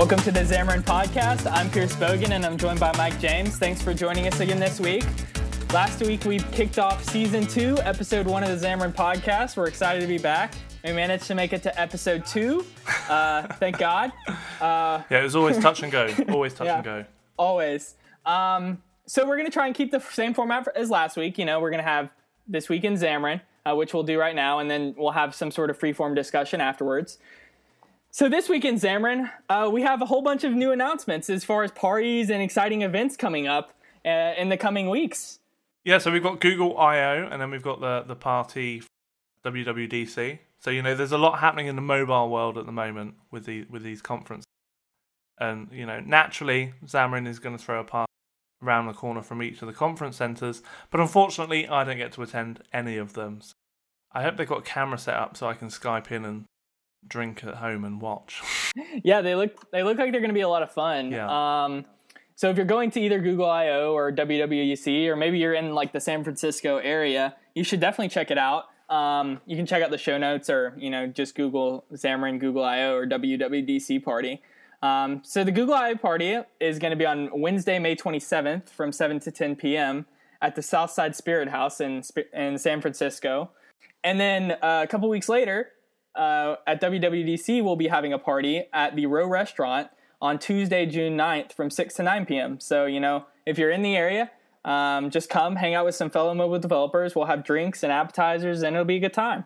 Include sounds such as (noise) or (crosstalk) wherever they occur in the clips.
Welcome to the Xamarin Podcast. I'm Pierce Bogan and I'm joined by Mike James. Thanks for joining us again this week. Last week we kicked off season two, episode one of the Xamarin Podcast. We're excited to be back. We managed to make it to episode two. Uh, thank God. Uh, yeah, it was always touch and go. (laughs) Always touch yeah, and go. Always. Um, so we're going to try and keep the same format as last week. You know, we're going to have this week in Xamarin, uh, which we'll do right now, and then we'll have some sort of free-form discussion afterwards. So this week in Xamarin, uh, we have a whole bunch of new announcements as far as parties and exciting events coming up uh, in the coming weeks. Yeah, so we've got Google I/O, and then we've got the the party WWDC. So you know, there's a lot happening in the mobile world at the moment with the with these conferences, and you know, naturally, Xamarin is going to throw a party around the corner from each of the conference centers. But unfortunately, I don't get to attend any of them. So I hope they've got a camera set up so I can Skype in and drink at home and watch. (laughs) yeah, they look they look like they're going to be a lot of fun. Yeah. Um, so if you're going to either Google I/O or WWDC, or maybe you're in like the San Francisco area, you should definitely check it out. Um, you can check out the show notes, or you know, just Google Xamarin Google I/O or WWDC party. Um, so the Google I/O party is going to be on Wednesday, May 27th, from 7 to 10 p.m. at the Southside Spirit House in in San Francisco. And then uh, a couple weeks later, uh, at WWDC, we'll be having a party at the Row Restaurant on Tuesday, June 9th from 6 to 9 p.m. So, you know, if you're in the area, um, just come hang out with some fellow mobile developers. We'll have drinks and appetizers, and it'll be a good time.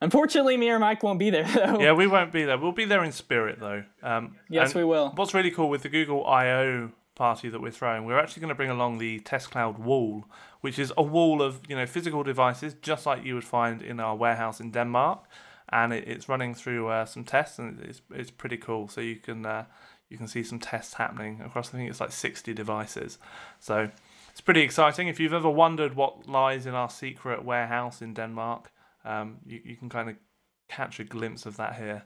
Unfortunately, me or Mike won't be there, (laughs) though. Yeah, we won't be there. We'll be there in spirit, though. Um, yes, we will. What's really cool with the Google I/O party that we're throwing, we're actually going to bring along the Test Cloud wall, which is a wall of you know physical devices, just like you would find in our warehouse in Denmark and it, it's running through uh, some tests, and it's it's pretty cool. So you can uh, you can see some tests happening across. I think it's like sixty devices. So it's pretty exciting. If you've ever wondered what lies in our secret warehouse in Denmark, um, you you can kind of catch a glimpse of that here.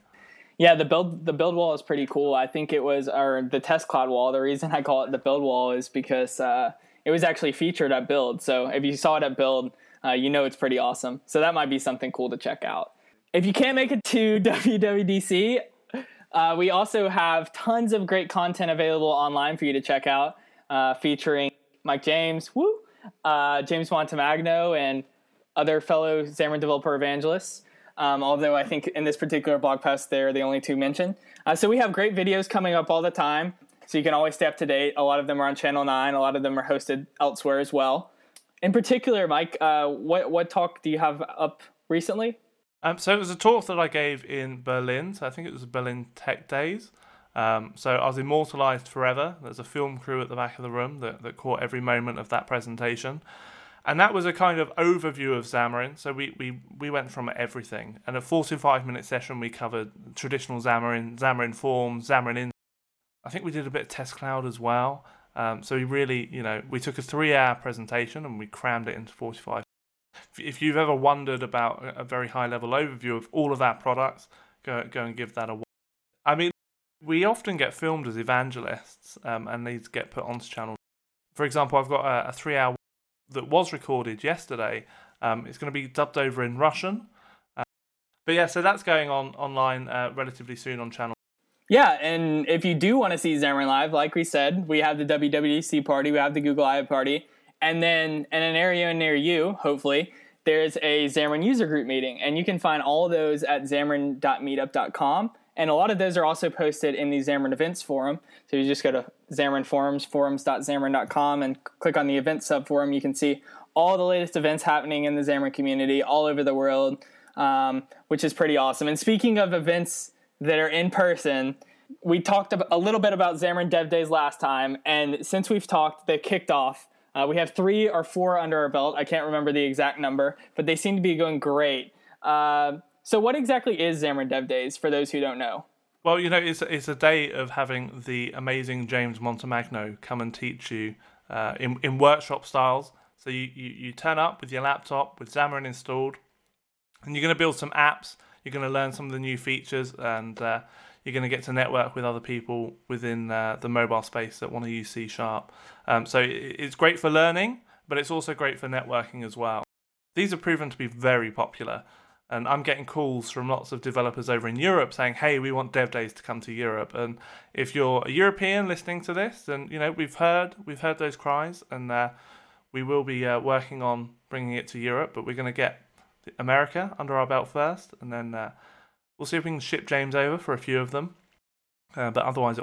Yeah, the build the build wall is pretty cool. I think it was or the test cloud wall. The reason I call it the build wall is because uh, it was actually featured at build. So if you saw it at build, uh, you know it's pretty awesome. So that might be something cool to check out. If you can't make it to (laughs) WWDC, uh, we also have tons of great content available online for you to check out, uh, featuring Mike James, woo, uh, James Montemagno, and other fellow Xamarin developer evangelists. Um, although I think in this particular blog post, they're the only two mentioned. Uh, so we have great videos coming up all the time, so you can always stay up to date. A lot of them are on Channel 9, a lot of them are hosted elsewhere as well. In particular, Mike, uh, what, what talk do you have up recently? Um, so it was a talk that I gave in Berlin. So I think it was Berlin Tech Days. Um, so I was immortalized forever. There's a film crew at the back of the room that, that caught every moment of that presentation. And that was a kind of overview of Xamarin. So we, we, we went from everything. And a 45 minute session, we covered traditional Xamarin, Xamarin Forms, Xamarin In. I think we did a bit of Test Cloud as well. Um, so we really, you know, we took a three hour presentation and we crammed it into 45 if you've ever wondered about a very high level overview of all of our products, go go and give that a. I mean, we often get filmed as evangelists, um, and these get put onto channel. For example, I've got a, a three hour that was recorded yesterday. Um, it's going to be dubbed over in Russian. Uh, but yeah, so that's going on online uh, relatively soon on channel. Yeah, and if you do want to see Xamarin Live, like we said, we have the WWDC party, we have the Google I party, and then in an area near you, hopefully, there's a Xamarin user group meeting. And you can find all of those at xamarin.meetup.com. And a lot of those are also posted in the Xamarin Events forum. So you just go to Xamarin Forums, forums.xamarin.com, and click on the events subforum. You can see all the latest events happening in the Xamarin community all over the world, um, which is pretty awesome. And speaking of events that are in person, we talked a little bit about Xamarin Dev Days last time. And since we've talked, they kicked off uh, we have three or four under our belt. I can't remember the exact number, but they seem to be going great. Uh, so, what exactly is Xamarin Dev Days for those who don't know? Well, you know, it's it's a day of having the amazing James Montemagno come and teach you uh, in in workshop styles. So you, you you turn up with your laptop with Xamarin installed, and you're going to build some apps. You're going to learn some of the new features, and uh, you're going to get to network with other people within uh, the mobile space that want to use C Sharp. Um, so it's great for learning, but it's also great for networking as well. These are proven to be very popular. And I'm getting calls from lots of developers over in Europe saying, "Hey, we want Dev Days to come to Europe." And if you're a European listening to this, then you know we've heard we've heard those cries, and uh, we will be uh, working on bringing it to Europe. But we're going to get America under our belt first, and then uh, we'll see if we can ship James over for a few of them. Uh, but otherwise,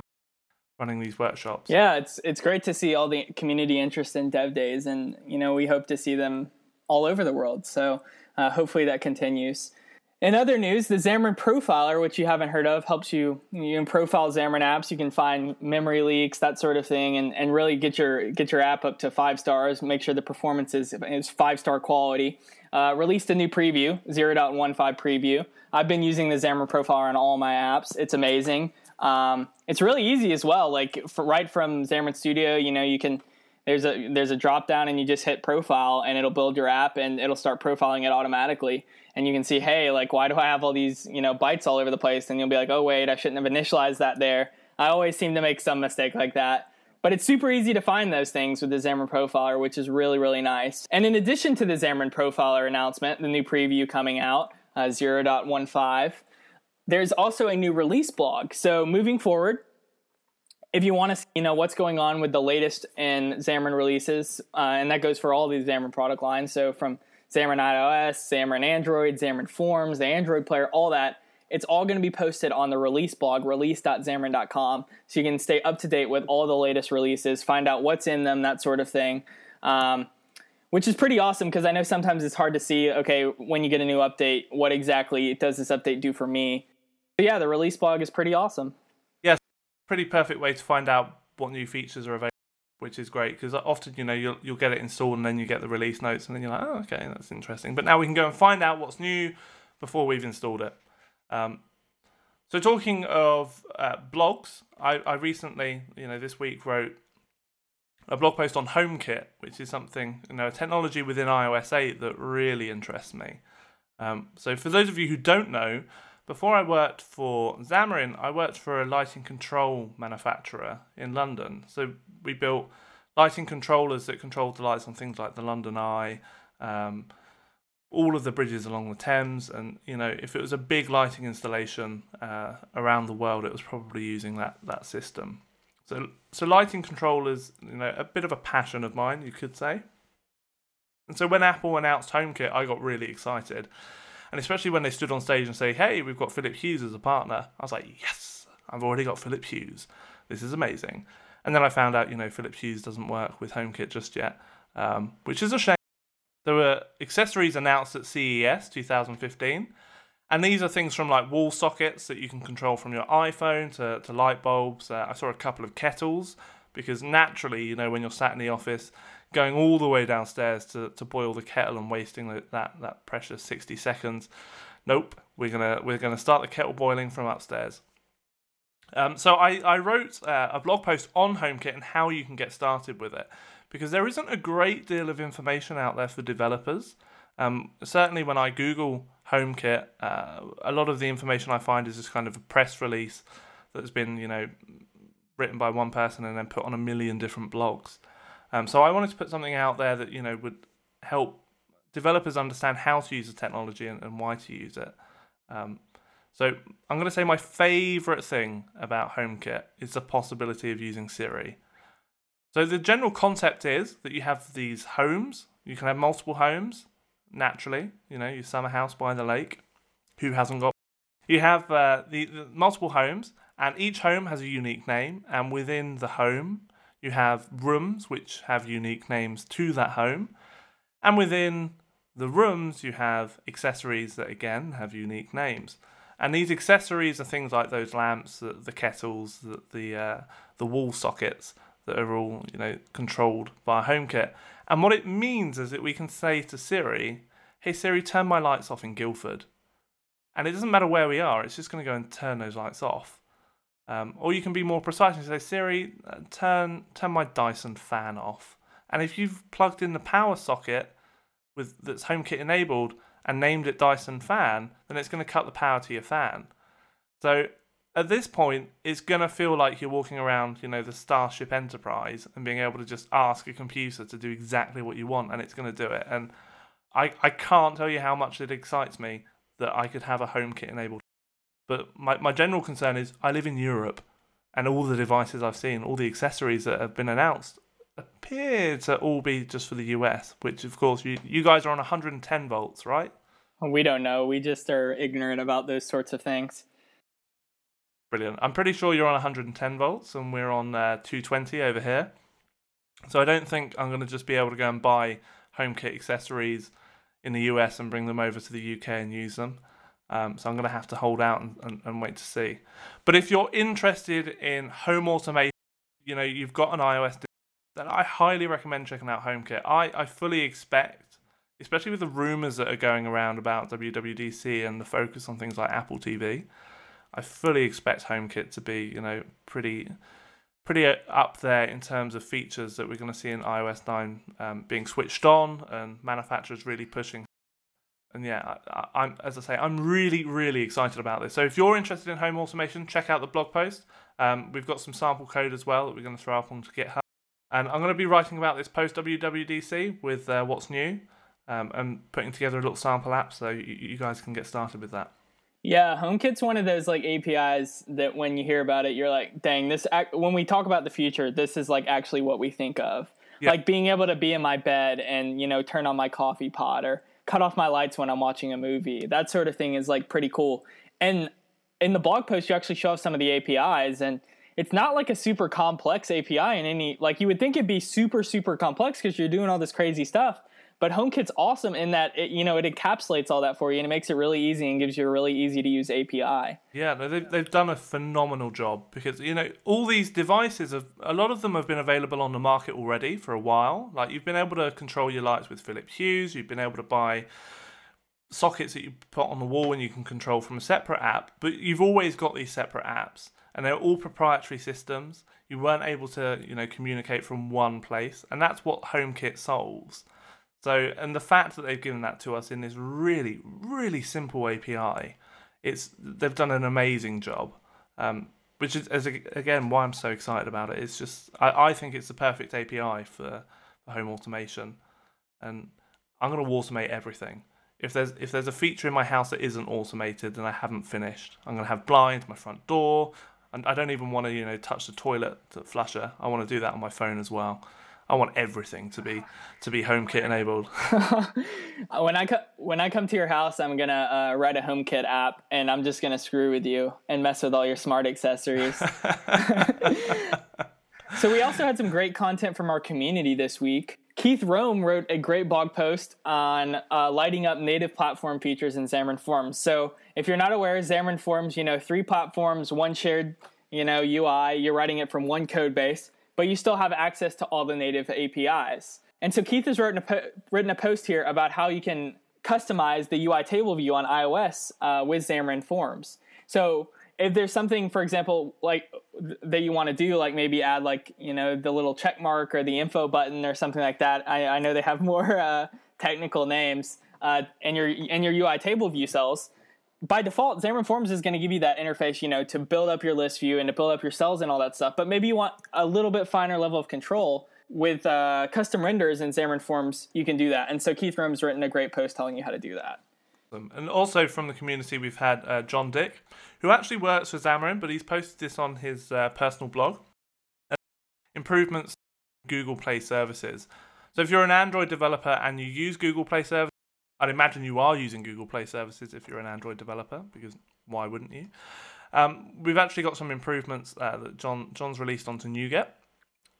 running these workshops. Yeah, it's it's great to see all the community interest in Dev Days, and you know we hope to see them all over the world. So uh, hopefully that continues. In other news, the Xamarin Profiler, which you haven't heard of, helps you you can profile Xamarin apps. You can find memory leaks, that sort of thing, and, and really get your get your app up to five stars. Make sure the performance is, is five star quality. Uh, released a new preview, 0.15 preview. I've been using the Xamarin Profiler on all my apps. It's amazing. Um, it's really easy as well. Like for, right from Xamarin Studio, you know, you can there's a there's a drop down and you just hit profile and it'll build your app and it'll start profiling it automatically. And you can see, hey, like why do I have all these you know bytes all over the place? And you'll be like, oh wait, I shouldn't have initialized that there. I always seem to make some mistake like that. But it's super easy to find those things with the Xamarin Profiler, which is really, really nice. And in addition to the Xamarin Profiler announcement, the new preview coming out, uh, 0.15, there's also a new release blog. So moving forward, if you want to see, you know what's going on with the latest in Xamarin releases, uh, and that goes for all these Xamarin product lines. So from Xamarin iOS, Xamarin Android, Xamarin Forms, the Android player, all that. It's all going to be posted on the release blog, release.xamarin.com, so you can stay up to date with all the latest releases, find out what's in them, that sort of thing. Um, which is pretty awesome because I know sometimes it's hard to see, okay, when you get a new update, what exactly does this update do for me? But yeah, the release blog is pretty awesome. Yes, pretty perfect way to find out what new features are available, which is great because often you know you'll you'll get it installed and then you get the release notes and then you're like, oh, okay, that's interesting. But now we can go and find out what's new before we've installed it. Um, so talking of uh, blogs, I, I recently, you know, this week wrote a blog post on HomeKit, which is something, you know, a technology within iOS 8 that really interests me. Um, so for those of you who don't know, before I worked for Xamarin, I worked for a lighting control manufacturer in London. So we built lighting controllers that controlled the lights on things like the London Eye, um, all of the bridges along the Thames, and you know, if it was a big lighting installation uh, around the world, it was probably using that that system. So, so lighting controllers, you know, a bit of a passion of mine, you could say. And so when Apple announced HomeKit, I got really excited and especially when they stood on stage and say, "Hey, we've got Philips Hue as a partner," I was like, "Yes, I've already got Philips Hue. This is amazing." And then I found out, you know, Philips Hue doesn't work with HomeKit just yet, um, which is a shame. There were accessories announced at CES 2015, and these are things from like wall sockets that you can control from your iPhone to, to light bulbs. Uh, I saw a couple of kettles because naturally, you know, when you're sat in the office, going all the way downstairs to, to boil the kettle and wasting the, that that precious 60 seconds. Nope, we're gonna we're gonna start the kettle boiling from upstairs. Um, so I I wrote uh, a blog post on HomeKit and how you can get started with it because there isn't a great deal of information out there for developers. Um, certainly, when I Google HomeKit, uh, a lot of the information I find is just kind of a press release that's been, you know, written by one person and then put on a million different blogs. Um, so I wanted to put something out there that you know would help developers understand how to use the technology and, and why to use it. Um, so I'm going to say my favorite thing about HomeKit is the possibility of using Siri. So the general concept is that you have these homes. You can have multiple homes naturally. You know, your summer house by the lake. Who hasn't got? You have uh, the, the multiple homes, and each home has a unique name. And within the home, you have rooms which have unique names to that home. And within the rooms, you have accessories that again have unique names. And these accessories are things like those lamps, the, the kettles, the the, uh, the wall sockets that are all you know controlled by HomeKit. And what it means is that we can say to Siri, "Hey Siri, turn my lights off in Guildford," and it doesn't matter where we are; it's just going to go and turn those lights off. Um, or you can be more precise and say, Siri, uh, turn turn my Dyson fan off. And if you've plugged in the power socket with that's HomeKit enabled and named it Dyson fan, then it's going to cut the power to your fan. So at this point, it's going to feel like you're walking around, you know, the Starship Enterprise and being able to just ask a computer to do exactly what you want, and it's going to do it. And I, I can't tell you how much it excites me that I could have a home kit enabled. But my, my general concern is I live in Europe and all the devices I've seen, all the accessories that have been announced appear to all be just for the US, which of course you, you guys are on 110 volts, right? We don't know. We just are ignorant about those sorts of things. Brilliant. I'm pretty sure you're on 110 volts and we're on uh, 220 over here. So I don't think I'm going to just be able to go and buy HomeKit accessories in the US and bring them over to the UK and use them. Um, so I'm going to have to hold out and, and, and, wait to see. But if you're interested in home automation, you know, you've got an iOS, then I highly recommend checking out HomeKit. I, I fully expect, especially with the rumors that are going around about WWDC and the focus on things like Apple TV, I fully expect HomeKit to be, you know, pretty pretty up there in terms of features that we're going to see in iOS 9 um, being switched on and manufacturers really pushing. And yeah, I, am as I say, I'm really, really excited about this. So if you're interested in home automation, check out the blog post. Um, we've got some sample code as well that we're going to throw up onto GitHub. And I'm going to be writing about this post WWDC with uh, what's new um, and putting together a little sample app so you, you guys can get started with that. Yeah, HomeKit's one of those like APIs that when you hear about it, you're like, dang, this. Act- when we talk about the future, this is like actually what we think of. Yeah. Like being able to be in my bed and you know turn on my coffee pot or cut off my lights when I'm watching a movie. That sort of thing is like pretty cool. And in the blog post, you actually show off some of the APIs, and it's not like a super complex API in any like you would think it'd be super super complex because you're doing all this crazy stuff. But HomeKit's awesome in that it, you know it encapsulates all that for you and it makes it really easy and gives you a really easy to use API. Yeah, they've they've done a phenomenal job because you know all these devices have a lot of them have been available on the market already for a while. Like you've been able to control your lights with Philips Hues, you've been able to buy sockets that you put on the wall and you can control from a separate app, but you've always got these separate apps and they're all proprietary systems. You weren't able to, you know, communicate from one place, and that's what HomeKit solves. So, and the fact that they've given that to us in this really, really simple API, it's they've done an amazing job. Um, which is, as again, why I'm so excited about it. It's just I, I think it's the perfect API for, for home automation, and I'm to automate everything. If there's if there's a feature in my house that isn't automated, then I haven't finished. I'm going to have blinds, my front door, and I don't even want to you know touch the toilet flusher. I want to do that on my phone as well. I want everything to be to be HomeKit enabled. (laughs) (laughs) when I co- when I come to your house, I'm gonna uh, write a HomeKit app, and I'm just gonna screw with you and mess with all your smart accessories. (laughs) so we also had some great content from our community this week. Keith Rome wrote a great blog post on uh, lighting up native platform features in Xamarin Forms. So if you're not aware, Xamarin Forms, you know, three platforms, one shared, you know, UI. You're writing it from one code base but you still have access to all the native APIs. And so Keith has written a, po- written a post here about how you can customize the UI table view on iOS uh, with Xamarin Forms. So if there's something, for example, like that you want to do, like maybe add like you know the little check mark or the info button or something like that. I, I know they have (laughs) more uh, technical names, uh, and your and your UI table view cells by default, Xamarin Forms is going to give you that interface, you know, to build up your list view and to build up your cells and all that stuff. But maybe you want a little bit finer level of control with uh, custom renderers in Xamarin Forms. You can do that, and so Keith Rome's written a great post telling you how to do that. And also from the community, we've had uh, John Dick, who actually works for Xamarin, but he's posted this on his uh, personal blog. improvements Google Play services. So if you're an Android developer and you use Google Play services I'd imagine you are using Google Play services if you're an Android developer, because why wouldn't you? Um, we've actually got some improvements uh, that John John's released onto NuGet.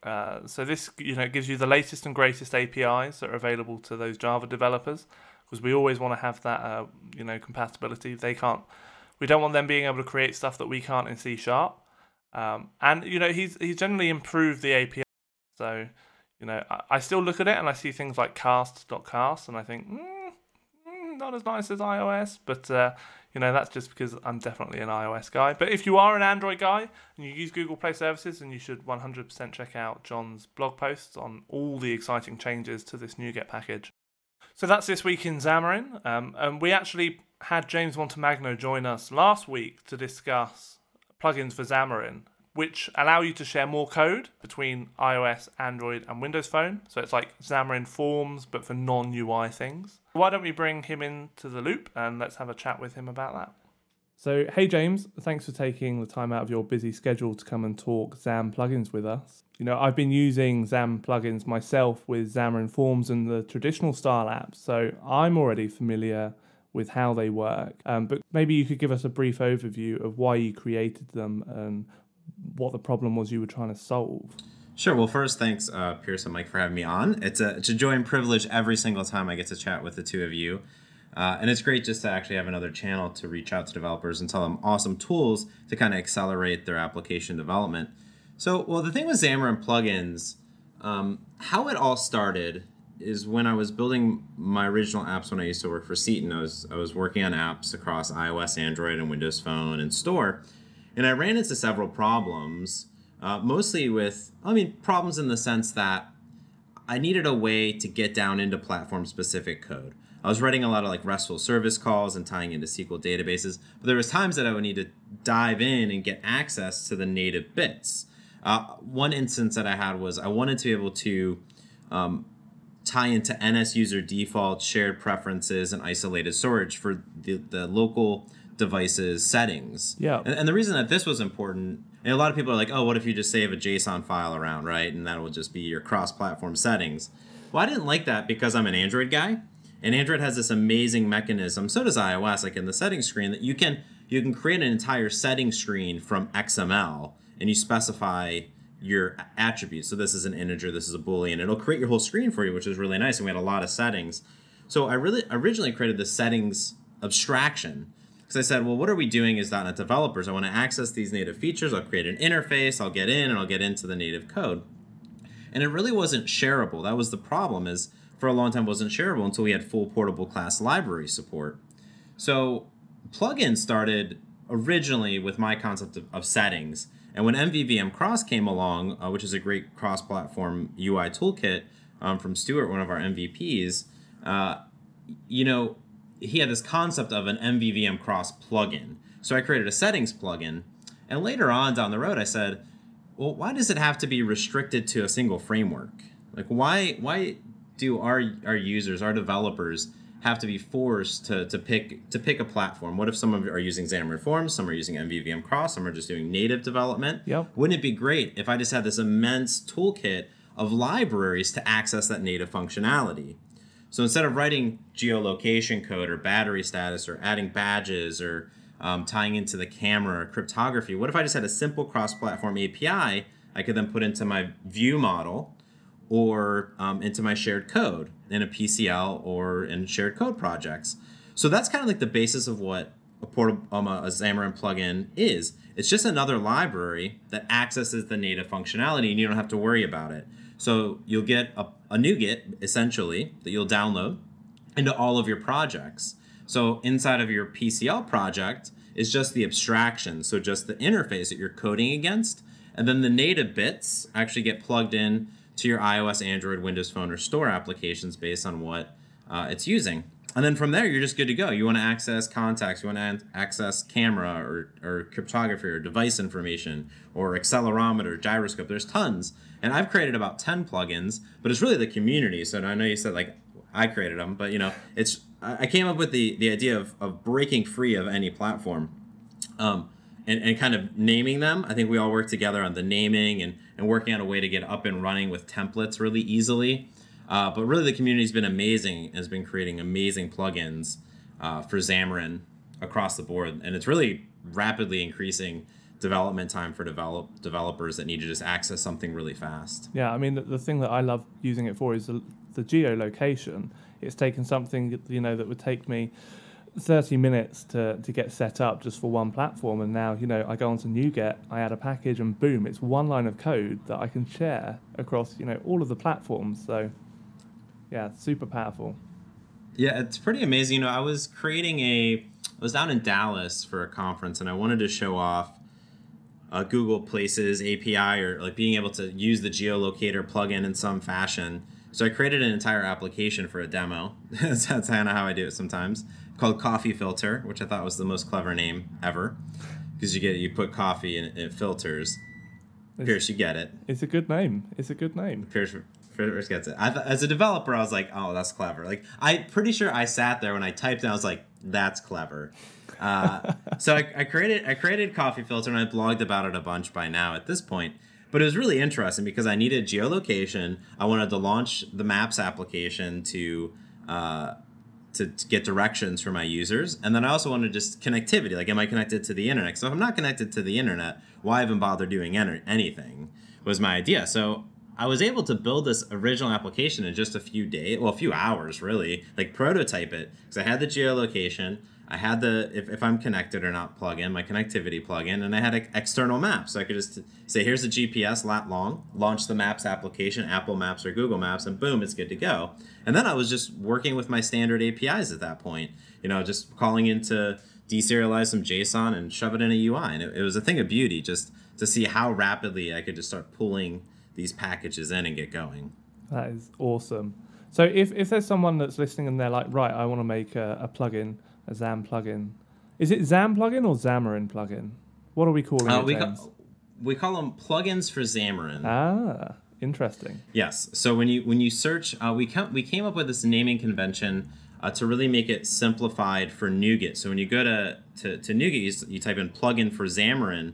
Uh, so this you know gives you the latest and greatest APIs that are available to those Java developers, because we always want to have that uh, you know compatibility. They can't. We don't want them being able to create stuff that we can't in C sharp. Um, and you know he's he's generally improved the API. So you know I, I, still look at it and I see things like cast.cast and I think. Mm, not as nice as iOS, but uh, you know that's just because I'm definitely an iOS guy. But if you are an Android guy and you use Google Play services, then you should 100% check out John's blog posts on all the exciting changes to this NuGet package. So that's this week in Xamarin, um, and we actually had James Montemagno join us last week to discuss plugins for Xamarin. which allow you to share more code between iOS, Android, and Windows Phone. So it's like Xamarin Forms, but for non UI things. Why don't we bring him into the loop and let's have a chat with him about that? So, hey James, thanks for taking the time out of your busy schedule to come and talk Xam plugins with us. You know, I've been using Xam plugins myself with Xamarin Forms and the traditional style apps, so I'm already familiar with how they work. Um, but maybe you could give us a brief overview of why you created them and what the problem was you were trying to solve. Sure. Well, first, thanks, uh, Pierce and Mike, for having me on. It's a, it's a joy and privilege every single time I get to chat with the two of you. Uh, and it's great just to actually have another channel to reach out to developers and tell them awesome tools to kind of accelerate their application development. So, well, the thing with Xamarin plugins, um, how it all started is when I was building my original apps when I used to work for Seaton. I was I was working on apps across iOS, Android, and Windows Phone and Store, and I ran into several problems. Uh, mostly with, I mean, problems in the sense that I needed a way to get down into platform specific code. I was writing a lot of like RESTful service calls and tying into SQL databases, but there was times that I would need to dive in and get access to the native bits. Uh, one instance that I had was I wanted to be able to um, tie into NS user default, shared preferences, and isolated storage for the, the local devices settings. Yeah. And, and the reason that this was important, and a lot of people are like, oh, what if you just save a JSON file around, right? And that will just be your cross platform settings. Well, I didn't like that because I'm an Android guy. And Android has this amazing mechanism, so does iOS, like in the settings screen, that you can you can create an entire setting screen from XML and you specify your attributes. So this is an integer, this is a boolean. It'll create your whole screen for you, which is really nice. And we had a lot of settings. So I really originally created the settings abstraction because I said, well, what are we doing as .NET developers? I want to access these native features. I'll create an interface. I'll get in and I'll get into the native code. And it really wasn't shareable. That was the problem. Is for a long time wasn't shareable until we had full portable class library support. So plugins started originally with my concept of, of settings and when MVVM Cross came along, uh, which is a great cross-platform UI toolkit um, from Stuart, one of our MVPs, uh, you know, he had this concept of an MVVM Cross plugin. So I created a settings plugin, and later on down the road, I said, well, why does it have to be restricted to a single framework? Like, why why do our our users, our developers, have to be forced to, to pick to pick a platform. What if some of are using Xamarin Forms, some are using MVVM Cross, some are just doing native development? Yep. Wouldn't it be great if I just had this immense toolkit of libraries to access that native functionality? So instead of writing geolocation code or battery status or adding badges or um, tying into the camera or cryptography, what if I just had a simple cross-platform API I could then put into my view model or um, into my shared code in a PCL or in shared code projects. So that's kind of like the basis of what a portable um, a Xamarin plugin is. It's just another library that accesses the native functionality, and you don't have to worry about it. So you'll get a, a NuGet essentially that you'll download into all of your projects. So inside of your PCL project is just the abstraction, so just the interface that you're coding against, and then the native bits actually get plugged in to your iOS, Android, Windows Phone, or Store applications based on what uh, it's using. And then from there, you're just good to go. You want to access contacts, you want to access camera or, or cryptography or device information or accelerometer, gyroscope. There's tons. And I've created about 10 plugins, but it's really the community. So I know you said like I created them, but you know, it's I came up with the, the idea of, of breaking free of any platform. Um, and, and kind of naming them. I think we all work together on the naming and, and working on a way to get up and running with templates really easily. Uh, but really, the community's been amazing, has been creating amazing plugins uh, for Xamarin across the board, and it's really rapidly increasing development time for develop developers that need to just access something really fast. Yeah, I mean the, the thing that I love using it for is the, the geolocation. It's taken something you know that would take me 30 minutes to, to get set up just for one platform and now you know i go onto NuGet i add a package and boom it's one line of code that i can share across you know all of the platforms so yeah super powerful yeah it's pretty amazing you know i was creating a i was down in dallas for a conference and i wanted to show off a google places api or like being able to use the geolocator plugin in some fashion so i created an entire application for a demo (laughs) that's kind of how i do it sometimes called Coffee Filter, which I thought was the most clever name ever, because you get you put coffee and it filters. Pierce, you get it. It's a good name. It's a good name. Pierce, Pierce gets it. I th- as a developer, I was like, oh, that's clever. Like, I'm pretty sure I sat there when I typed it, I was like, that's clever. Uh, (laughs) so I, I created I created Coffee Filter and I blogged about it a bunch by now at this point. But it was really interesting because I needed geolocation. I wanted to launch the Maps application to uh, to, to, get directions for my users, and then I also wanted just connectivity. Like, am I connected to the internet? So if I'm not connected to the internet, why even bother doing anything? Was my idea. So I was able to build this original application in just a few days, well, a few hours really, like prototype it because I had the geolocation. I had the if, if I'm connected or not plugin, my connectivity plugin, and I had an external map. So I could just say, here's the GPS lat long, launch the Maps application, Apple Maps or Google Maps, and boom, it's good to go. And then I was just working with my standard APIs at that point. You know, just calling into deserialize some JSON and shove it in a UI. And it, it was a thing of beauty just to see how rapidly I could just start pulling these packages in and get going. That is awesome. So if, if there's someone that's listening and they're like, right, I want to make a, a plugin a Xam plugin. Is it Xam plugin or Xamarin plugin? What are we calling uh, it? We, ca- we call them plugins for Xamarin. Ah, interesting. Yes. So when you when you search, uh, we come, we came up with this naming convention uh, to really make it simplified for NuGet. So when you go to to, to NuGet, you, you type in plugin for Xamarin.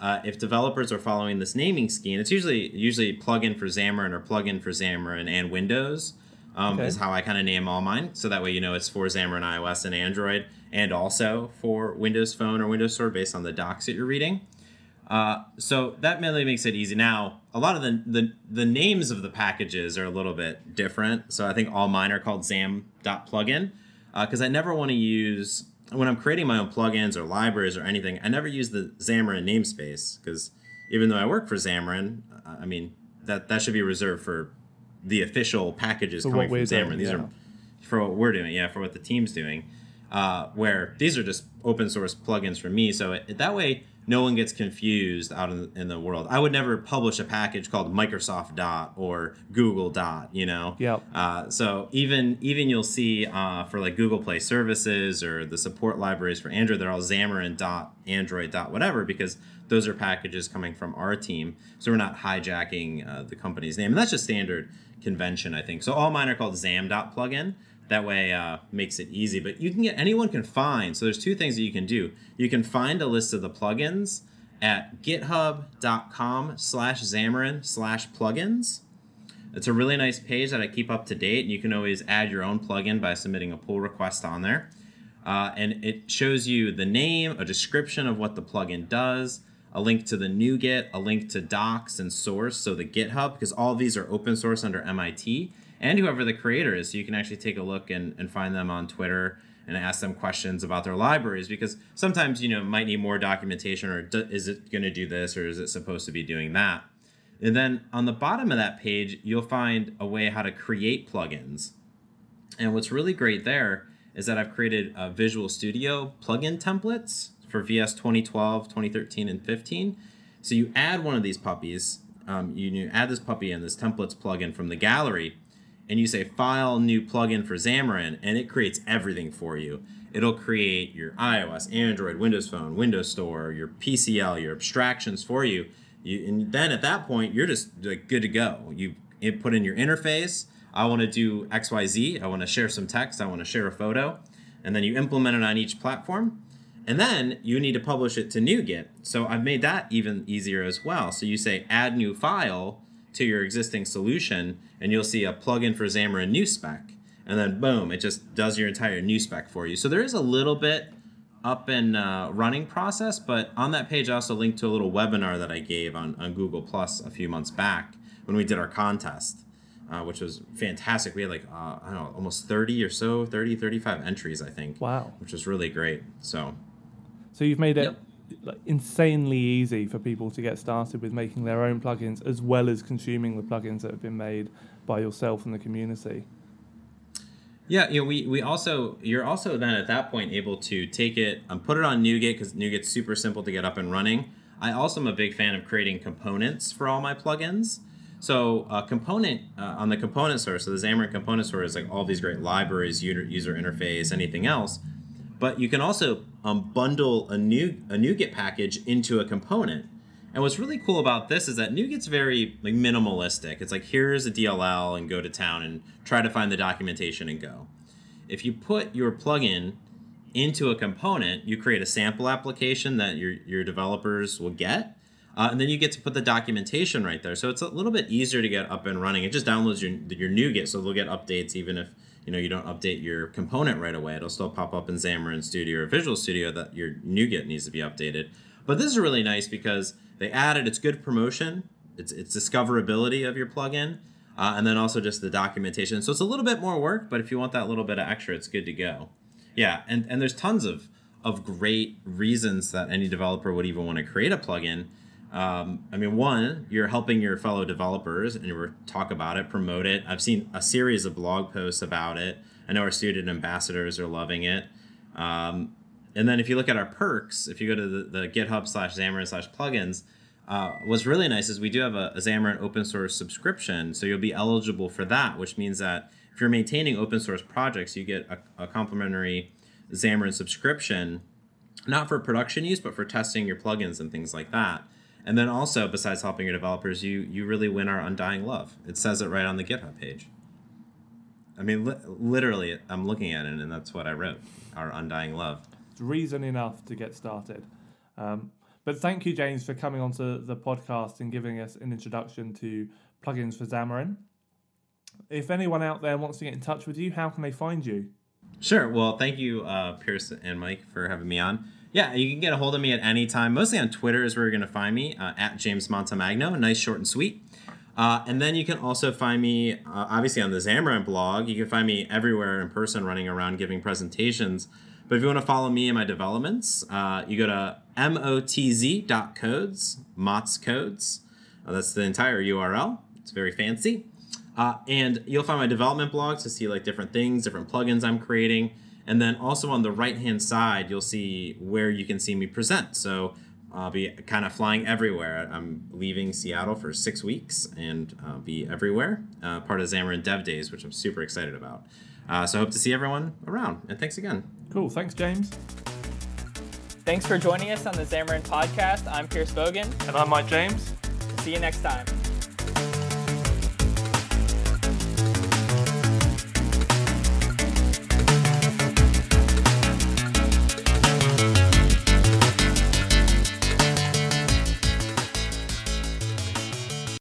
Uh, if developers are following this naming scheme, it's usually usually plugin for Xamarin or plugin for Xamarin and Windows um, okay. is how I kind of name all mine. So that way you know it's for Xamarin iOS and Android, and also for Windows Phone or Windows Store based on the docs that you're reading. Uh, so that really makes it easy. Now, a lot of the, the the names of the packages are a little bit different. So I think all mine are called Xam.plugin because uh, I never want to use when I'm creating my own plugins or libraries or anything. I never use the Xamarin namespace because even though I work for Xamarin, I mean that that should be reserved for the official packages for coming from Xamarin. These yeah. are for what we're doing, yeah, for what the team's doing. Uh, where these are just open source plugins for me, so it, that way no one gets confused out in, in, the world. I would never publish a package called Microsoft Dot or Google Dot, you know. Yep. Uh, so even even you'll see uh, for like Google Play Services or the support libraries for Android, they're all Xamarin Dot Android Dot whatever because those are packages coming from our team. So we're not hijacking uh, the company's name, and that's just standard convention, I think. So all mine are called Xam.plugin. That way uh, makes it easy. But you can get anyone can find. So there's two things that you can do. You can find a list of the plugins at github.com slash Xamarin slash plugins. It's a really nice page that I keep up to date. And you can always add your own plugin by submitting a pull request on there. Uh, and it shows you the name, a description of what the plugin does, a link to the NuGet, a link to docs and source, so the GitHub, because all these are open source under MIT, and whoever the creator is. So you can actually take a look and, and find them on Twitter and ask them questions about their libraries because sometimes you know might need more documentation or do, is it going to do this or is it supposed to be doing that and then on the bottom of that page you'll find a way how to create plugins and what's really great there is that i've created visual studio plugin templates for VS 2012, 2013, and 15. So you add one of these puppies, um, you, you add this puppy and this templates plugin from the gallery, and you say file new plugin for Xamarin, and it creates everything for you. It'll create your iOS, Android, Windows Phone, Windows Store, your PCL, your abstractions for you. you and then at that point, you're just like good to go. You put in your interface. I want to do XYZ. I want to share some text. I want to share a photo. And then you implement it on each platform and then you need to publish it to NuGet. So I've made that even easier as well. So you say add new file to your existing solution, and you'll see a plugin for Xamarin nuspec. And then boom, it just does your entire nuspec for you. So there is a little bit up and uh, running process, but on that page I also linked to a little webinar that I gave on, on Google Plus a few months back when we did our contest. Uh, which was fantastic. We had like, uh, I don't know, almost 30 or so, 30, 35 entries, I think. Wow. Which was really great. So so you've made it yep. Like, insanely easy for people to get started with making their own plugins as well as consuming the plugins that have been made by yourself and the community. Yeah, you know, we, we also you're also then at that point able to take it and put it on NuGet because NuGet's super simple to get up and running. I also am a big fan of creating components for all my plugins. So a component uh, on the component store, so the Xamarin component store is like all these great libraries, user, user interface, anything else. But you can also um, bundle a new a NuGet package into a component, And what's really cool about this is that NuGet's very like minimalistic. It's like here's a DLL and go to town and try to find the documentation and go. If you put your plugin into a component, you create a sample application that your your developers will get. Uh, and then you get to put the documentation right there. So it's a little bit easier to get up and running. It just downloads your your NuGet, so they'll get updates even if you know you don't update your component right away. It'll still pop up in Xamarin Studio or Visual Studio that your NuGet needs to be updated. But this is really nice because they added it's good promotion, it's it's discoverability of your plugin, uh, and then also just the documentation. So it's a little bit more work, but if you want that little bit of extra, it's good to go. Yeah, and and there's tons of of great reasons that any developer would even want to create a plugin. Um, I mean, one, you're helping your fellow developers and you talk about it, promote it. I've seen a series of blog posts about it. I know our student ambassadors are loving it. Um, and then if you look at our perks, if you go to the, the GitHub slash Xamarin slash plugins, uh, what's really nice is we do have a, a Xamarin open source subscription. So you'll be eligible for that, which means that if you're maintaining open source projects, you get a, a complimentary Xamarin subscription, not for production use, but for testing your plugins and things like that. And then also, besides helping your developers, you you really win our undying love. It says it right on the GitHub page. I mean, li- literally, I'm looking at it, and that's what I wrote: our undying love. It's reason enough to get started. Um, but thank you, James, for coming onto the podcast and giving us an introduction to plugins for Xamarin. If anyone out there wants to get in touch with you, how can they find you? Sure. Well, thank you, uh, Pierce and Mike, for having me on. Yeah, you can get a hold of me at any time. Mostly on Twitter is where you're going to find me, uh, at James Montemagno. Nice, short, and sweet. Uh, and then you can also find me, uh, obviously, on the Xamarin blog. You can find me everywhere in person running around giving presentations. But if you want to follow me and my developments, uh, you go to motz.codes, Mott's Codes. Uh, that's the entire URL. It's very fancy. Uh, and you'll find my development blog to see like different things, different plugins I'm creating. And then also on the right hand side, you'll see where you can see me present. So I'll be kind of flying everywhere. I'm leaving Seattle for six weeks and I'll be everywhere, uh, part of Xamarin Dev Days, which I'm super excited about. Uh, so I hope to see everyone around. And thanks again. Cool. Thanks, James. Thanks for joining us on the Xamarin Podcast. I'm Pierce Bogan. And I'm Mike James. See you next time.